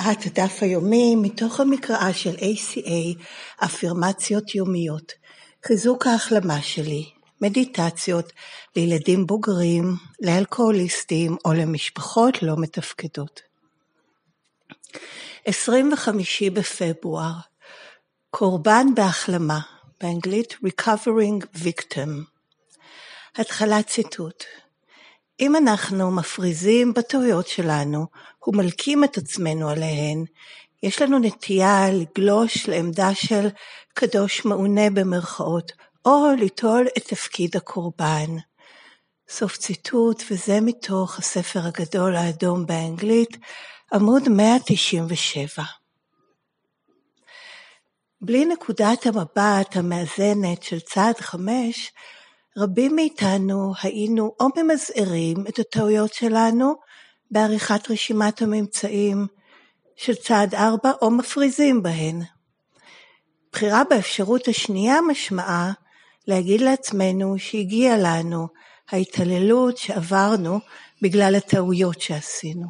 הקראת הדף היומי מתוך המקראה של ACA, אפירמציות יומיות, חיזוק ההחלמה שלי, מדיטציות לילדים בוגרים, לאלכוהוליסטים או למשפחות לא מתפקדות. 25 בפברואר, קורבן בהחלמה, באנגלית Recovering Victim. התחלת ציטוט אם אנחנו מפריזים בטעויות שלנו ומלקים את עצמנו עליהן, יש לנו נטייה לגלוש לעמדה של קדוש מעונה במרכאות, או ליטול את תפקיד הקורבן. סוף ציטוט, וזה מתוך הספר הגדול האדום באנגלית, עמוד 197. בלי נקודת המבט המאזנת של צעד חמש, רבים מאיתנו היינו או ממזערים את הטעויות שלנו בעריכת רשימת הממצאים של צעד ארבע או מפריזים בהן. בחירה באפשרות השנייה משמעה להגיד לעצמנו שהגיע לנו ההתעללות שעברנו בגלל הטעויות שעשינו.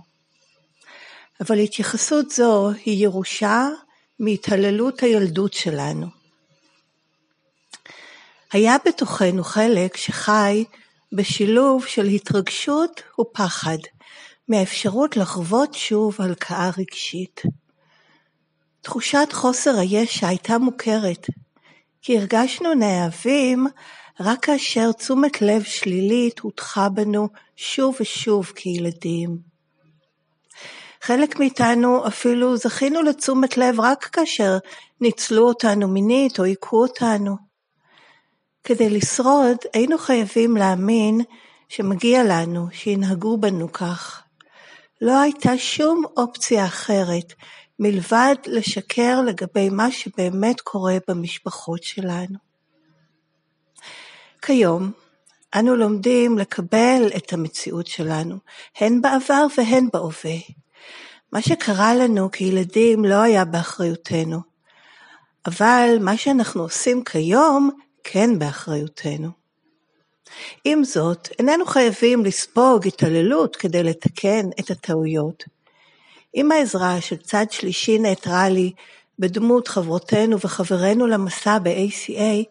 אבל התייחסות זו היא ירושה מהתעללות הילדות שלנו. היה בתוכנו חלק שחי בשילוב של התרגשות ופחד מהאפשרות לחוות שוב הלקאה רגשית. תחושת חוסר הישע הייתה מוכרת, כי הרגשנו נאהבים רק כאשר תשומת לב שלילית הוטחה בנו שוב ושוב כילדים. חלק מאיתנו אפילו זכינו לתשומת לב רק כאשר ניצלו אותנו מינית או היכו אותנו. כדי לשרוד היינו חייבים להאמין שמגיע לנו שינהגו בנו כך. לא הייתה שום אופציה אחרת מלבד לשקר לגבי מה שבאמת קורה במשפחות שלנו. כיום אנו לומדים לקבל את המציאות שלנו, הן בעבר והן בהווה. מה שקרה לנו כילדים לא היה באחריותנו, אבל מה שאנחנו עושים כיום כן באחריותנו. עם זאת, איננו חייבים לספוג התעללות כדי לתקן את הטעויות. עם העזרה של צד שלישי ניטרלי בדמות חברותינו וחברינו למסע ב-ACA,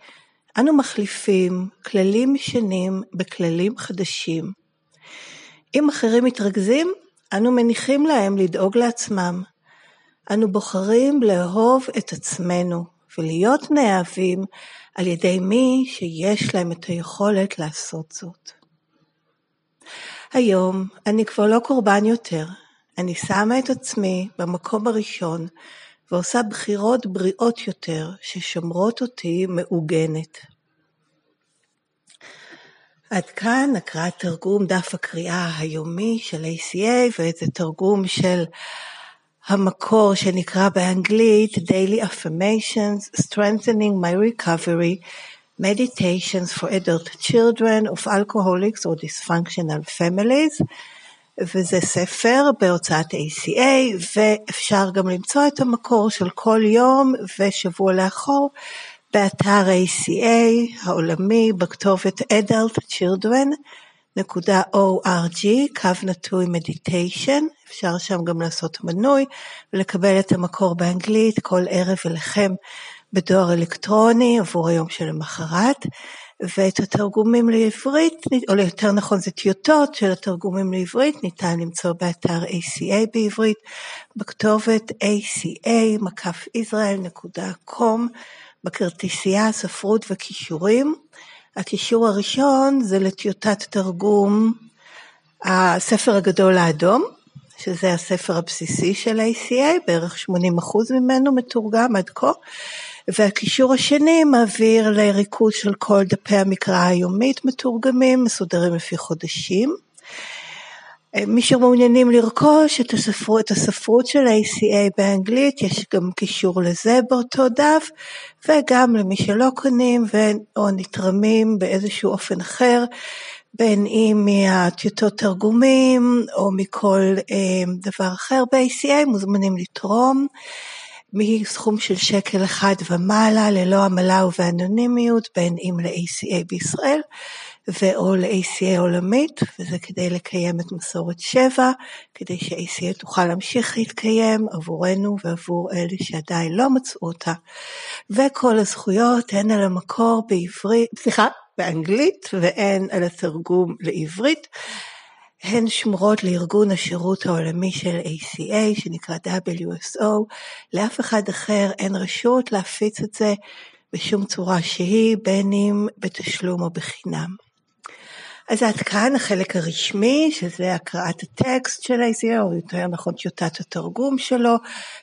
אנו מחליפים כללים ישנים בכללים חדשים. אם אחרים מתרכזים, אנו מניחים להם לדאוג לעצמם. אנו בוחרים לאהוב את עצמנו ולהיות נאהבים על ידי מי שיש להם את היכולת לעשות זאת. היום אני כבר לא קורבן יותר, אני שמה את עצמי במקום הראשון ועושה בחירות בריאות יותר ששומרות אותי מעוגנת. עד כאן הקראת תרגום דף הקריאה היומי של ACA וזה תרגום של המקור שנקרא באנגלית Daily Affirmations, Strengthening My Recovery, Meditations for Adult Children of Alcoholics or Dysfunctional Families, וזה ספר בהוצאת ACA, ואפשר גם למצוא את המקור של כל יום ושבוע לאחור באתר ACA העולמי בכתובת Adult Children. .org, קו נטוי מדיטיישן, אפשר שם גם לעשות מנוי ולקבל את המקור באנגלית כל ערב אליכם בדואר אלקטרוני עבור היום שלמחרת, ואת התרגומים לעברית, או יותר נכון זה טיוטות של התרגומים לעברית, ניתן למצוא באתר ACA בעברית, בכתובת aca-israel.com, בכרטיסייה ספרות וכישורים. הקישור הראשון זה לטיוטת תרגום הספר הגדול האדום, שזה הספר הבסיסי של ACA, בערך 80% ממנו מתורגם עד כה, והקישור השני מעביר לריכוז של כל דפי המקרא היומית מתורגמים, מסודרים לפי חודשים. מי שמעוניינים לרכוש את הספרות, את הספרות של ה-ACA באנגלית, יש גם קישור לזה באותו דף, וגם למי שלא קונים או נתרמים באיזשהו אופן אחר, בין אם מהטיוטות תרגומים או מכל אה, דבר אחר ב-ACA, מוזמנים לתרום מסכום של שקל אחד ומעלה, ללא עמלה ובאנונימיות, בין אם ל-ACA בישראל. ו/או ל-ACA עולמית, וזה כדי לקיים את מסורת שבע, כדי ש-ACA תוכל להמשיך להתקיים עבורנו ועבור אלה שעדיין לא מצאו אותה. וכל הזכויות הן על המקור בעברית, סליחה, באנגלית, והן על התרגום לעברית. הן שמורות לארגון השירות העולמי של ACA שנקרא WSO, לאף אחד אחר אין רשות להפיץ את זה בשום צורה שהיא, בין אם בתשלום או בחינם. אז עד כאן החלק הרשמי, שזה הקראת הטקסט של ה-ACA, או יותר נכון טיוטת התרגום שלו,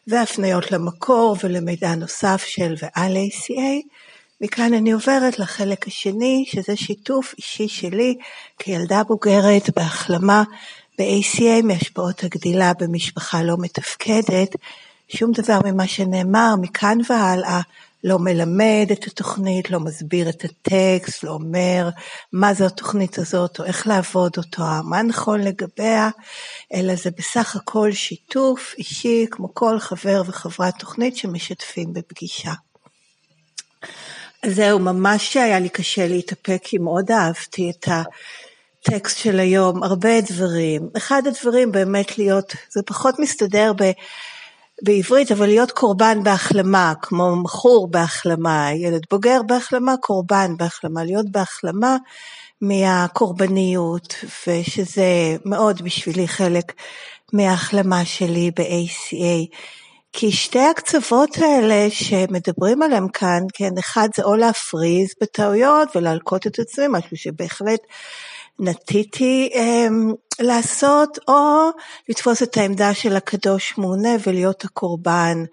והפניות למקור ולמידע נוסף של ועל ACA. מכאן אני עוברת לחלק השני, שזה שיתוף אישי שלי כילדה בוגרת בהחלמה ב-ACA מהשפעות הגדילה במשפחה לא מתפקדת. שום דבר ממה שנאמר מכאן והלאה לא מלמד את התוכנית, לא מסביר את הטקסט, לא אומר מה זו התוכנית הזאת או איך לעבוד אותו, מה נכון לגביה, אלא זה בסך הכל שיתוף אישי כמו כל חבר וחברת תוכנית שמשתפים בפגישה. זהו, ממש היה לי קשה להתאפק, כי מאוד אהבתי את הטקסט של היום, הרבה דברים. אחד הדברים באמת להיות, זה פחות מסתדר ב... בעברית, אבל להיות קורבן בהחלמה, כמו מכור בהחלמה, ילד בוגר בהחלמה, קורבן בהחלמה, להיות בהחלמה מהקורבניות, ושזה מאוד בשבילי חלק מההחלמה שלי ב-ACA. כי שתי הקצוות האלה שמדברים עליהם כאן, כן, אחד זה או להפריז בטעויות ולהלקות את עצמי, משהו שבהחלט נטיתי אה, לעשות, או לתפוס את העמדה של הקדוש מעונה ולהיות הקורבן.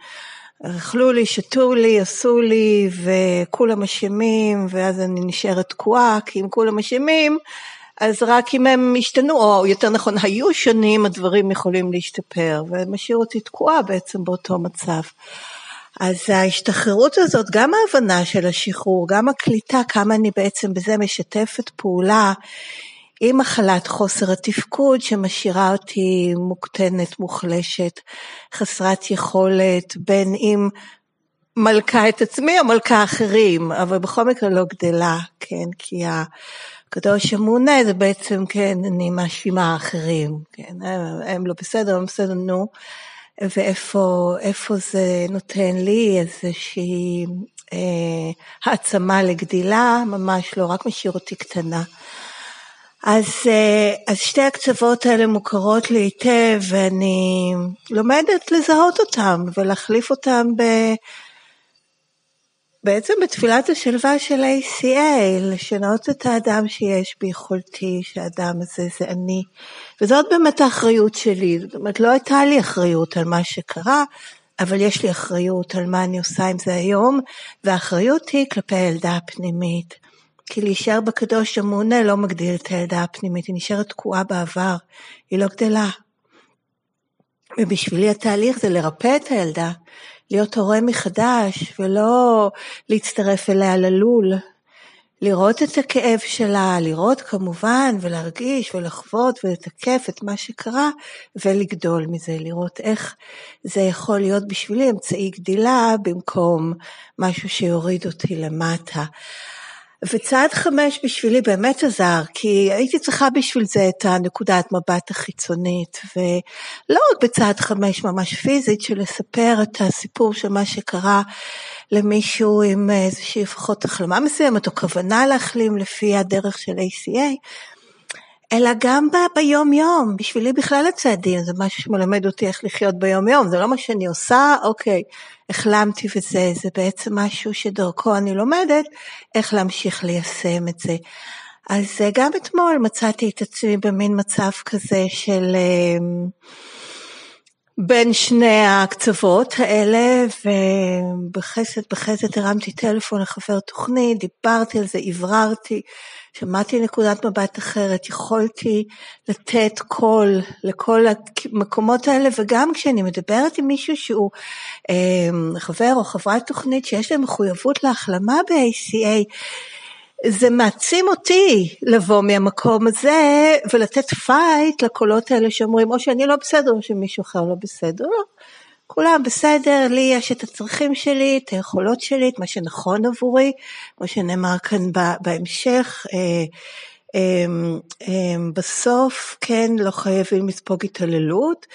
אכלו לי, שתו לי, עשו לי, וכולם אשמים, ואז אני נשארת תקועה, כי אם כולם אשמים, אז רק אם הם השתנו, או יותר נכון היו שונים, הדברים יכולים להשתפר, ומשאיר אותי תקועה בעצם באותו מצב. אז ההשתחררות הזאת, גם ההבנה של השחרור, גם הקליטה, כמה אני בעצם בזה משתפת פעולה עם מחלת חוסר התפקוד שמשאירה אותי מוקטנת, מוחלשת, חסרת יכולת, בין אם מלכה את עצמי או מלכה אחרים, אבל בכל מקרה לא גדלה, כן, כי הקדוש המעונה זה בעצם, כן, אני מאשימה אחרים, כן, הם, הם לא בסדר, הם בסדר, נו, ואיפה זה נותן לי איזושהי אה, העצמה לגדילה, ממש לא, רק משאיר אותי קטנה. אז, אה, אז שתי הקצוות האלה מוכרות לי היטב, ואני לומדת לזהות אותם ולהחליף אותם ב... בעצם בתפילת השלווה של ACA, לשנות את האדם שיש ביכולתי, שהאדם הזה זה אני. וזאת באמת האחריות שלי, זאת אומרת לא הייתה לי אחריות על מה שקרה, אבל יש לי אחריות על מה אני עושה עם זה היום, והאחריות היא כלפי הילדה הפנימית. כי להישאר בקדוש המעונה לא מגדיל את הילדה הפנימית, היא נשארת תקועה בעבר, היא לא גדלה. ובשבילי התהליך זה לרפא את הילדה, להיות הורה מחדש ולא להצטרף אליה ללול, לראות את הכאב שלה, לראות כמובן ולהרגיש ולחוות ולתקף את מה שקרה ולגדול מזה, לראות איך זה יכול להיות בשבילי אמצעי גדילה במקום משהו שיוריד אותי למטה. וצעד חמש בשבילי באמת עזר, כי הייתי צריכה בשביל זה את הנקודת מבט החיצונית, ולא רק בצעד חמש ממש פיזית, של לספר את הסיפור של מה שקרה למישהו עם איזושהי לפחות החלמה מסוימת, או כוונה להחלים לפי הדרך של ACA, אלא גם ב- ביום יום, בשבילי בכלל הצעדים, זה משהו שמלמד אותי איך לחיות ביום יום, זה לא מה שאני עושה, אוקיי, החלמתי וזה, זה בעצם משהו שדרכו אני לומדת איך להמשיך ליישם את זה. אז אה, גם אתמול מצאתי את עצמי במין מצב כזה של אמ, בין שני הקצוות האלה, ובחסד בחסד הרמתי טלפון לחבר תוכנית, דיברתי על זה, הבררתי. שמעתי נקודת מבט אחרת, יכולתי לתת קול לכל המקומות האלה, וגם כשאני מדברת עם מישהו שהוא אה, חבר או חברת תוכנית שיש להם מחויבות להחלמה ב-ACA, זה מעצים אותי לבוא מהמקום הזה ולתת פייט לקולות האלה שאומרים או שאני לא בסדר או שמישהו אחר לא בסדר. לא, כולם בסדר, לי יש את הצרכים שלי, את היכולות שלי, את מה שנכון עבורי, כמו שנאמר כאן בהמשך, אה, בסוף כן לא חייבים לספוג התעללות,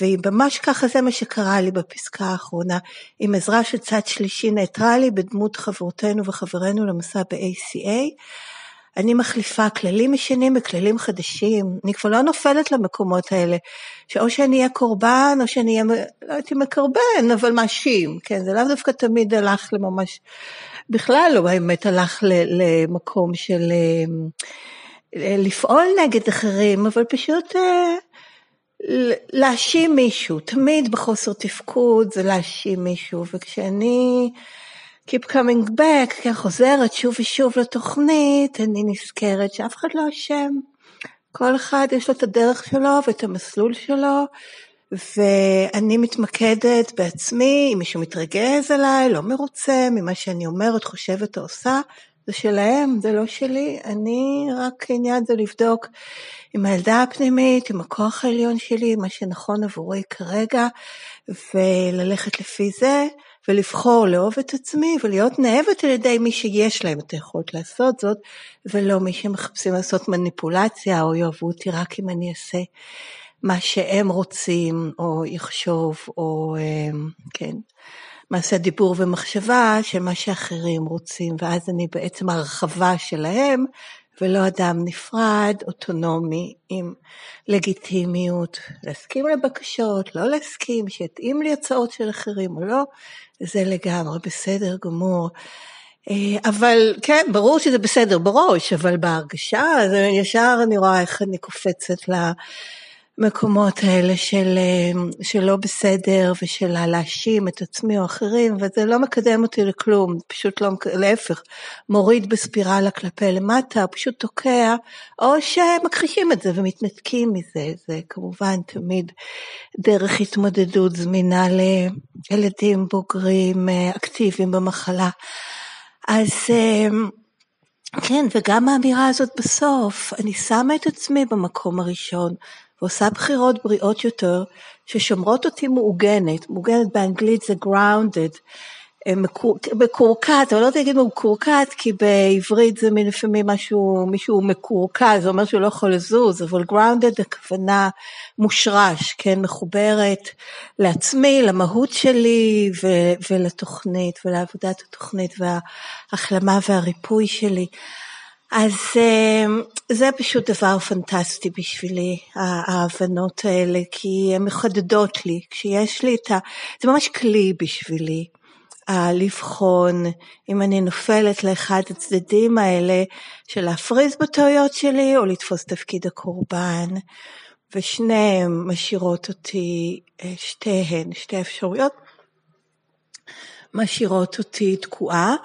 וממש ככה זה מה שקרה לי בפסקה האחרונה, עם עזרה של צד שלישי ניטרלי בדמות חברותינו וחברינו למסע ב-ACA. אני מחליפה כללים ישנים בכללים חדשים, אני כבר לא נופלת למקומות האלה, שאו שאני אהיה קורבן או שאני אהיה, לא הייתי מקרבן, אבל מאשים, כן, זה לאו דווקא תמיד הלך לממש, בכלל לא באמת הלך למקום של אה, לפעול נגד אחרים, אבל פשוט אה, להאשים מישהו, תמיד בחוסר תפקוד זה להאשים מישהו, וכשאני Keep coming back, כן, חוזרת שוב ושוב לתוכנית, אני נזכרת שאף אחד לא אשם. כל אחד יש לו את הדרך שלו ואת המסלול שלו, ואני מתמקדת בעצמי, אם מישהו מתרגז עליי, לא מרוצה ממה שאני אומרת, חושבת או עושה, זה שלהם, זה לא שלי, אני רק עניין זה לבדוק עם הילדה הפנימית, עם הכוח העליון שלי, מה שנכון עבורי כרגע, וללכת לפי זה. ולבחור לאהוב את עצמי ולהיות נאהבת על ידי מי שיש להם את היכולת לעשות זאת, ולא מי שמחפשים לעשות מניפולציה או יאהבו אותי רק אם אני אעשה מה שהם רוצים, או יחשוב, או אמ, כן, מעשה דיבור ומחשבה של מה שאחרים רוצים, ואז אני בעצם הרחבה שלהם, ולא אדם נפרד, אוטונומי, עם לגיטימיות, להסכים לבקשות, לא להסכים, שיתאים לי הצעות של אחרים או לא, זה לגמרי בסדר גמור. אה, אבל כן, ברור שזה בסדר בראש, אבל בהרגשה, ישר אני רואה איך אני קופצת למקומות האלה של, אה, של לא בסדר ושל להאשים את עצמי או אחרים, וזה לא מקדם אותי לכלום, פשוט לא, להפך, מוריד בספירלה כלפי למטה, פשוט תוקע, או שמכחישים את זה ומתנתקים מזה, זה כמובן תמיד דרך התמודדות זמינה לילדים בוגרים אה, אקטיביים במחלה. אז אה, כן, וגם האמירה הזאת בסוף, אני שמה את עצמי במקום הראשון ועושה בחירות בריאות יותר, ששומרות אותי מעוגנת, מעוגנת באנגלית זה grounded, מקורקעת, אבל לא רוצה להגיד מקורקעת, כי בעברית זה לפעמים משהו, מישהו מקורקע, זה אומר שהוא לא יכול לזוז, אבל grounded הכוונה מושרש, כן, מחוברת לעצמי, למהות שלי ו- ולתוכנית ולעבודת התוכנית וההחלמה והריפוי שלי. אז אמ, זה פשוט דבר פנטסטי בשבילי, ההבנות האלה, כי הן מחדדות לי, כשיש לי את ה... זה ממש כלי בשבילי. לבחון אם אני נופלת לאחד הצדדים האלה של להפריז בטעויות שלי או לתפוס תפקיד הקורבן. ושניהם משאירות אותי, אה, שתיהן, שתי אפשרויות, משאירות אותי תקועה,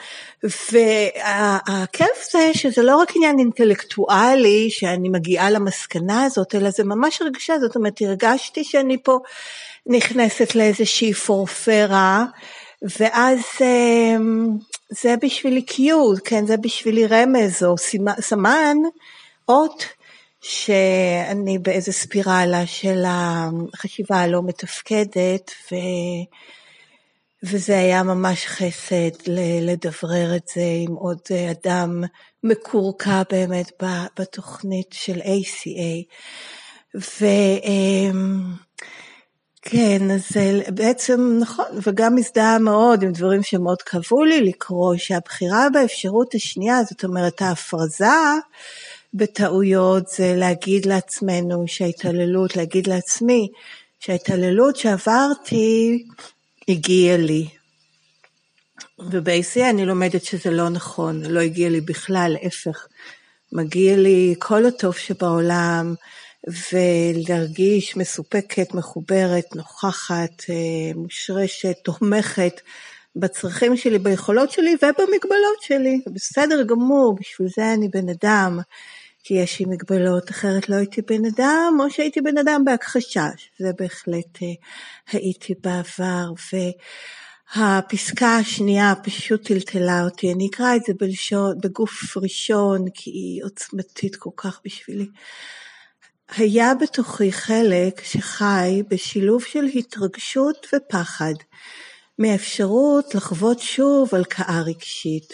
והכיף זה שזה לא רק עניין אינטלקטואלי שאני מגיעה למסקנה הזאת, אלא זה ממש הרגשה, זאת אומרת הרגשתי שאני פה נכנסת לאיזושהי פורפרה, ואז אמ, זה בשבילי קיו, כן, זה בשבילי רמז או סמן, אות, שאני באיזה ספירלה של החשיבה הלא מתפקדת, ו... וזה היה ממש חסד לדברר את זה עם עוד אדם מקורקע באמת בתוכנית של ACA. ו... כן, אז זה בעצם נכון, וגם מזדהה מאוד עם דברים שמאוד כאבו לי לקרוא, שהבחירה באפשרות השנייה, זאת אומרת ההפרזה בטעויות, זה להגיד לעצמנו שההתעללות, להגיד לעצמי שההתעללות שעברתי הגיעה לי. וב-ACA אני לומדת שזה לא נכון, לא הגיע לי בכלל, להפך. מגיע לי כל הטוב שבעולם, ולהרגיש מסופקת, מחוברת, נוכחת, אה, מושרשת, תומכת בצרכים שלי, ביכולות שלי ובמגבלות שלי. בסדר גמור, בשביל זה אני בן אדם, כי יש לי מגבלות, אחרת לא הייתי בן אדם, או שהייתי בן אדם בהכחשה, שזה בהחלט אה, הייתי בעבר. והפסקה השנייה פשוט טלטלה אותי, אני אקרא את זה בלשון, בגוף ראשון, כי היא עוצמתית כל כך בשבילי. היה בתוכי חלק שחי בשילוב של התרגשות ופחד, מאפשרות לחוות שוב הלקאה רגשית.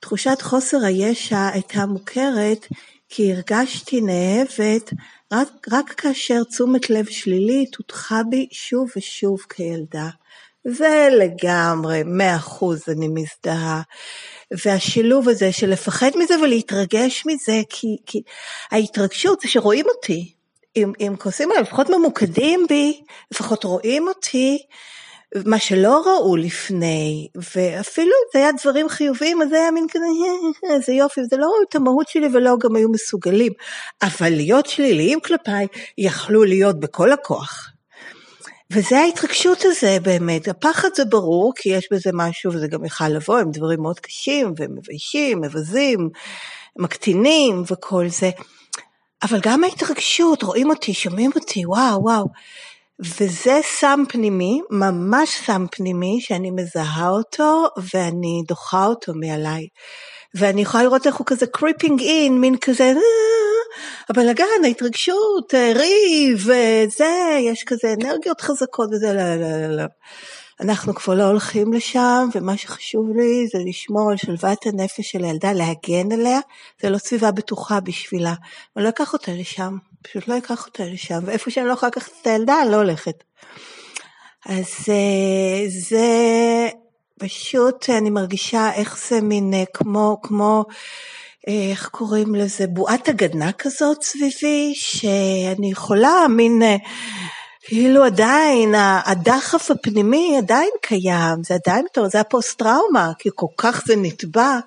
תחושת חוסר הישע הייתה מוכרת כי הרגשתי נאהבת רק, רק כאשר תשומת לב שלילית הוטחה בי שוב ושוב כילדה. זה לגמרי, מאה אחוז אני מזדהה. והשילוב הזה של לפחד מזה ולהתרגש מזה, כי, כי ההתרגשות זה שרואים אותי. אם, אם כועסים עליי, לפחות ממוקדים בי, לפחות רואים אותי, מה שלא ראו לפני, ואפילו זה היה דברים חיוביים, אז זה היה מין כזה, איזה יופי, זה לא ראו את המהות שלי ולא גם היו מסוגלים. אבל להיות שליליים כלפיי, יכלו להיות בכל הכוח. וזה ההתרגשות הזה באמת, הפחד זה ברור, כי יש בזה משהו, וזה גם יכל לבוא עם דברים מאוד קשים ומביישים, מבזים, מקטינים וכל זה. אבל גם ההתרגשות, רואים אותי, שומעים אותי, וואו, וואו. וזה סם פנימי, ממש סם פנימי, שאני מזהה אותו ואני דוחה אותו מעליי. ואני יכולה לראות איך הוא כזה creeping in, מין כזה, אה, הבלאגן, ההתרגשות, ריב, וזה, יש כזה אנרגיות חזקות וזה, לא, לא, לא, לא. אנחנו כבר לא הולכים לשם, ומה שחשוב לי זה לשמור על שלוות הנפש של הילדה, להגן עליה, זה לא סביבה בטוחה בשבילה. אני לא אקח אותה לשם, פשוט לא אקח אותה לשם, ואיפה שאני לא יכולה לקחת את הילדה, אני לא הולכת. אז אה, זה פשוט, אני מרגישה איך זה מין אה, כמו, כמו, איך קוראים לזה, בועת הגדנה כזאת סביבי, שאני יכולה מין... כאילו עדיין הדחף הפנימי עדיין קיים, זה עדיין טוב, זה הפוסט טראומה, כי כל כך זה נתבע,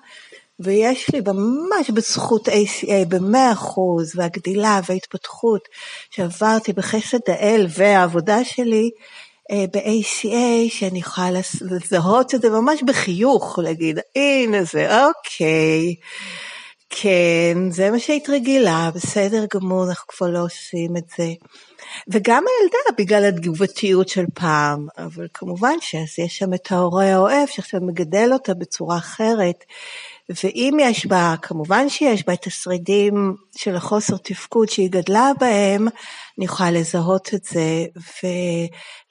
ויש לי ממש בזכות ACA במאה אחוז, והגדילה וההתפתחות שעברתי בחסד האל והעבודה שלי אה, ב-ACA, שאני יכולה לזהות את זה ממש בחיוך, להגיד, הנה זה, אוקיי. כן, זה מה שהיית רגילה, בסדר גמור, אנחנו כבר לא עושים את זה. וגם הילדה בגלל התגובתיות של פעם, אבל כמובן שיש שם את ההורה האוהב שעכשיו מגדל אותה בצורה אחרת. ואם יש בה, כמובן שיש בה את השרידים של החוסר תפקוד שהיא גדלה בהם, אני יכולה לזהות את זה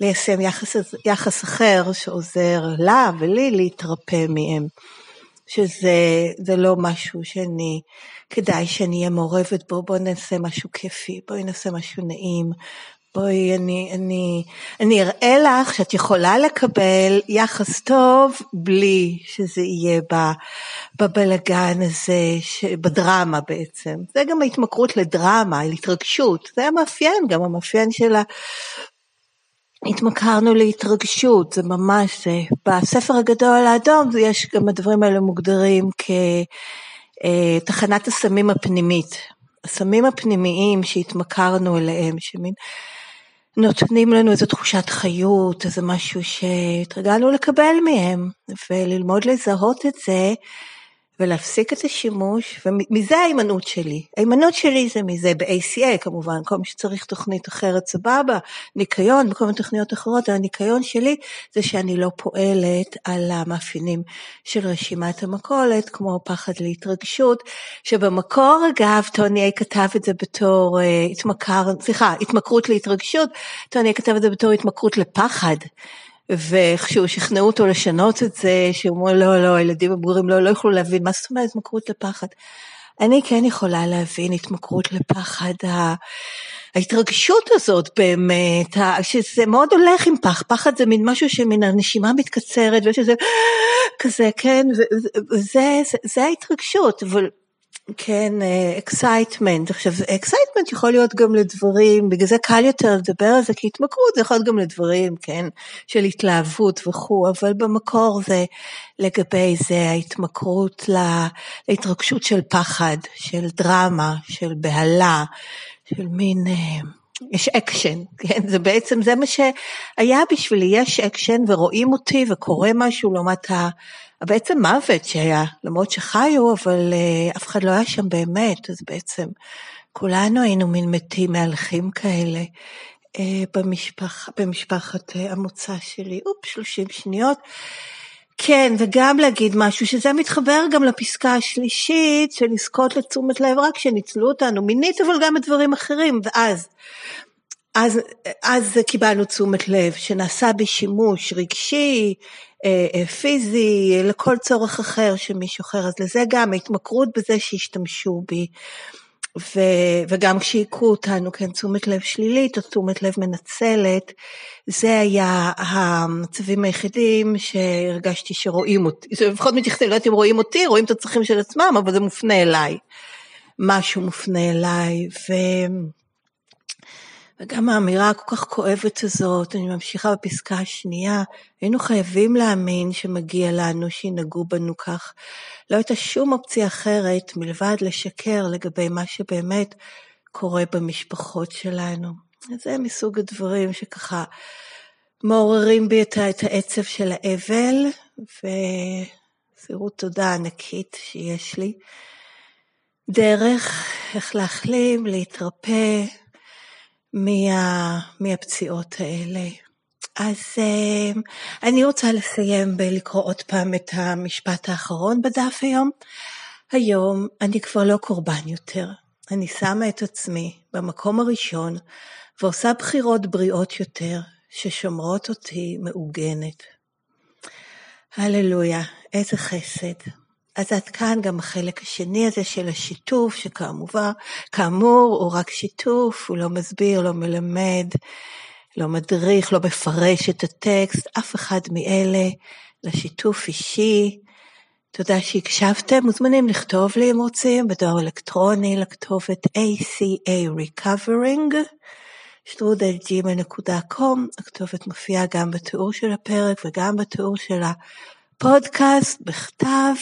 וליישם יחס, יחס אחר שעוזר לה ולי להתרפא מהם. שזה לא משהו שאני, כדאי שאני אהיה מעורבת בו, בואי נעשה משהו כיפי, בואי נעשה משהו נעים, בואי, אני, אני, אני אראה לך שאת יכולה לקבל יחס טוב בלי שזה יהיה בבלגן הזה, בדרמה בעצם. זה גם ההתמכרות לדרמה, להתרגשות, זה המאפיין, גם המאפיין של ה... התמכרנו להתרגשות, זה ממש. בספר הגדול האדום יש גם הדברים האלה מוגדרים כתחנת אה, הסמים הפנימית. הסמים הפנימיים שהתמכרנו אליהם, שמין נותנים לנו איזו תחושת חיות, איזה משהו שהתרגלנו לקבל מהם, וללמוד לזהות את זה ולהפסיק את השימוש, ומזה ההימנעות שלי. ההימנעות שלי זה מזה ב-ACA כמובן, כל מי שצריך תוכנית אחרת סבבה, ניקיון וכל מיני תוכניות אחרות, הניקיון שלי זה שאני לא פועלת על המאפיינים של רשימת המכולת, כמו פחד להתרגשות, שבמקור אגב, טוני איי כתב את זה בתור uh, התמכר, סליחה, התמכרות להתרגשות, טוני איי כתב את זה בתור התמכרות לפחד. ואיכשהו שכנעו אותו לשנות את זה, שהוא אומר לא, לא, הילדים הבוגרים לא, לא יכולו להבין, מה זאת אומרת התמכרות לפחד? אני כן יכולה להבין התמכרות לפחד, ההתרגשות הזאת באמת, שזה מאוד הולך עם פח, פחד זה מין משהו שמן הנשימה מתקצרת, ויש איזה כזה, כן, וזה זה, זה ההתרגשות, אבל כן, excitement. עכשיו, excitement יכול להיות גם לדברים, בגלל זה קל יותר לדבר על זה, כי התמכרות זה יכול להיות גם לדברים, כן, של התלהבות וכו', אבל במקור זה לגבי זה ההתמכרות להתרגשות של פחד, של דרמה, של בהלה, של מין... אה, יש אקשן, כן? זה בעצם, זה מה שהיה בשבילי, יש אקשן ורואים אותי וקורה משהו לעומת ה... בעצם מוות שהיה, למרות שחיו, אבל uh, אף אחד לא היה שם באמת, אז בעצם כולנו היינו מין מתים מהלכים כאלה uh, במשפח, במשפחת uh, המוצא שלי. אופ, 30 שניות. כן, וגם להגיד משהו שזה מתחבר גם לפסקה השלישית של לזכות לתשומת לב רק שניצלו אותנו מינית, אבל גם בדברים אחרים, ואז אז, אז קיבלנו תשומת לב שנעשה בשימוש רגשי, אה, אה, פיזי, לכל צורך אחר שמישהו אחר, אז לזה גם ההתמכרות בזה שהשתמשו בי. ו, וגם כשהיכו אותנו, כן, תשומת לב שלילית או תשומת לב מנצלת, זה היה המצבים היחידים שהרגשתי שרואים אותי, לפחות מתייחסים, לא יודעת אם רואים אותי, רואים את הצרכים של עצמם, אבל זה מופנה אליי. משהו מופנה אליי, ו... וגם האמירה הכל כך כואבת הזאת, אני ממשיכה בפסקה השנייה, היינו חייבים להאמין שמגיע לנו שינהגו בנו כך. לא הייתה שום אופציה אחרת מלבד לשקר לגבי מה שבאמת קורה במשפחות שלנו. זה מסוג הדברים שככה מעוררים בי את העצב של האבל, וסירות תודה ענקית שיש לי. דרך איך להחלים, להתרפא, מה, מהפציעות האלה. אז אה, אני רוצה לסיים בלקרוא עוד פעם את המשפט האחרון בדף היום. היום אני כבר לא קורבן יותר. אני שמה את עצמי במקום הראשון ועושה בחירות בריאות יותר ששומרות אותי מעוגנת. הללויה, איזה חסד. אז עד כאן גם החלק השני הזה של השיתוף, שכמובן, כאמור, הוא רק שיתוף, הוא לא מסביר, לא מלמד, לא מדריך, לא מפרש את הטקסט, אף אחד מאלה, לשיתוף אישי. תודה שהקשבתם, מוזמנים לכתוב לי אם רוצים, בדואר אלקטרוני, לכתובת ACA Recovering, שטרודלג'ימל.com, הכתובת מופיעה גם בתיאור של הפרק וגם בתיאור של הפודקאסט בכתב.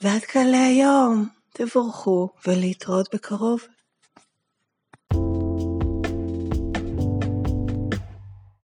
ועד כאן להיום, תבורכו ולהתראות בקרוב.